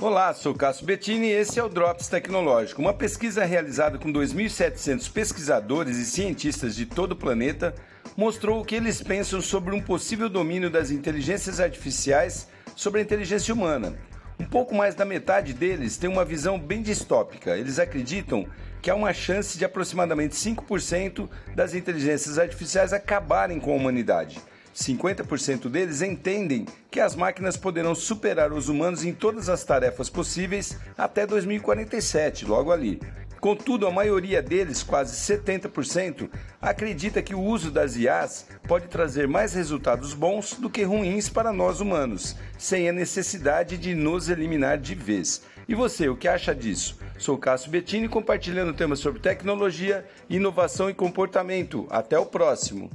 Olá, sou Cássio Bettini e esse é o Drops Tecnológico, uma pesquisa realizada com 2.700 pesquisadores e cientistas de todo o planeta mostrou o que eles pensam sobre um possível domínio das inteligências artificiais sobre a inteligência humana. Um pouco mais da metade deles tem uma visão bem distópica. Eles acreditam que há uma chance de aproximadamente 5% das inteligências artificiais acabarem com a humanidade. 50% deles entendem que as máquinas poderão superar os humanos em todas as tarefas possíveis até 2047, logo ali. Contudo, a maioria deles, quase 70%, acredita que o uso das IAs pode trazer mais resultados bons do que ruins para nós humanos, sem a necessidade de nos eliminar de vez. E você, o que acha disso? Sou Cássio Bettini compartilhando temas sobre tecnologia, inovação e comportamento. Até o próximo!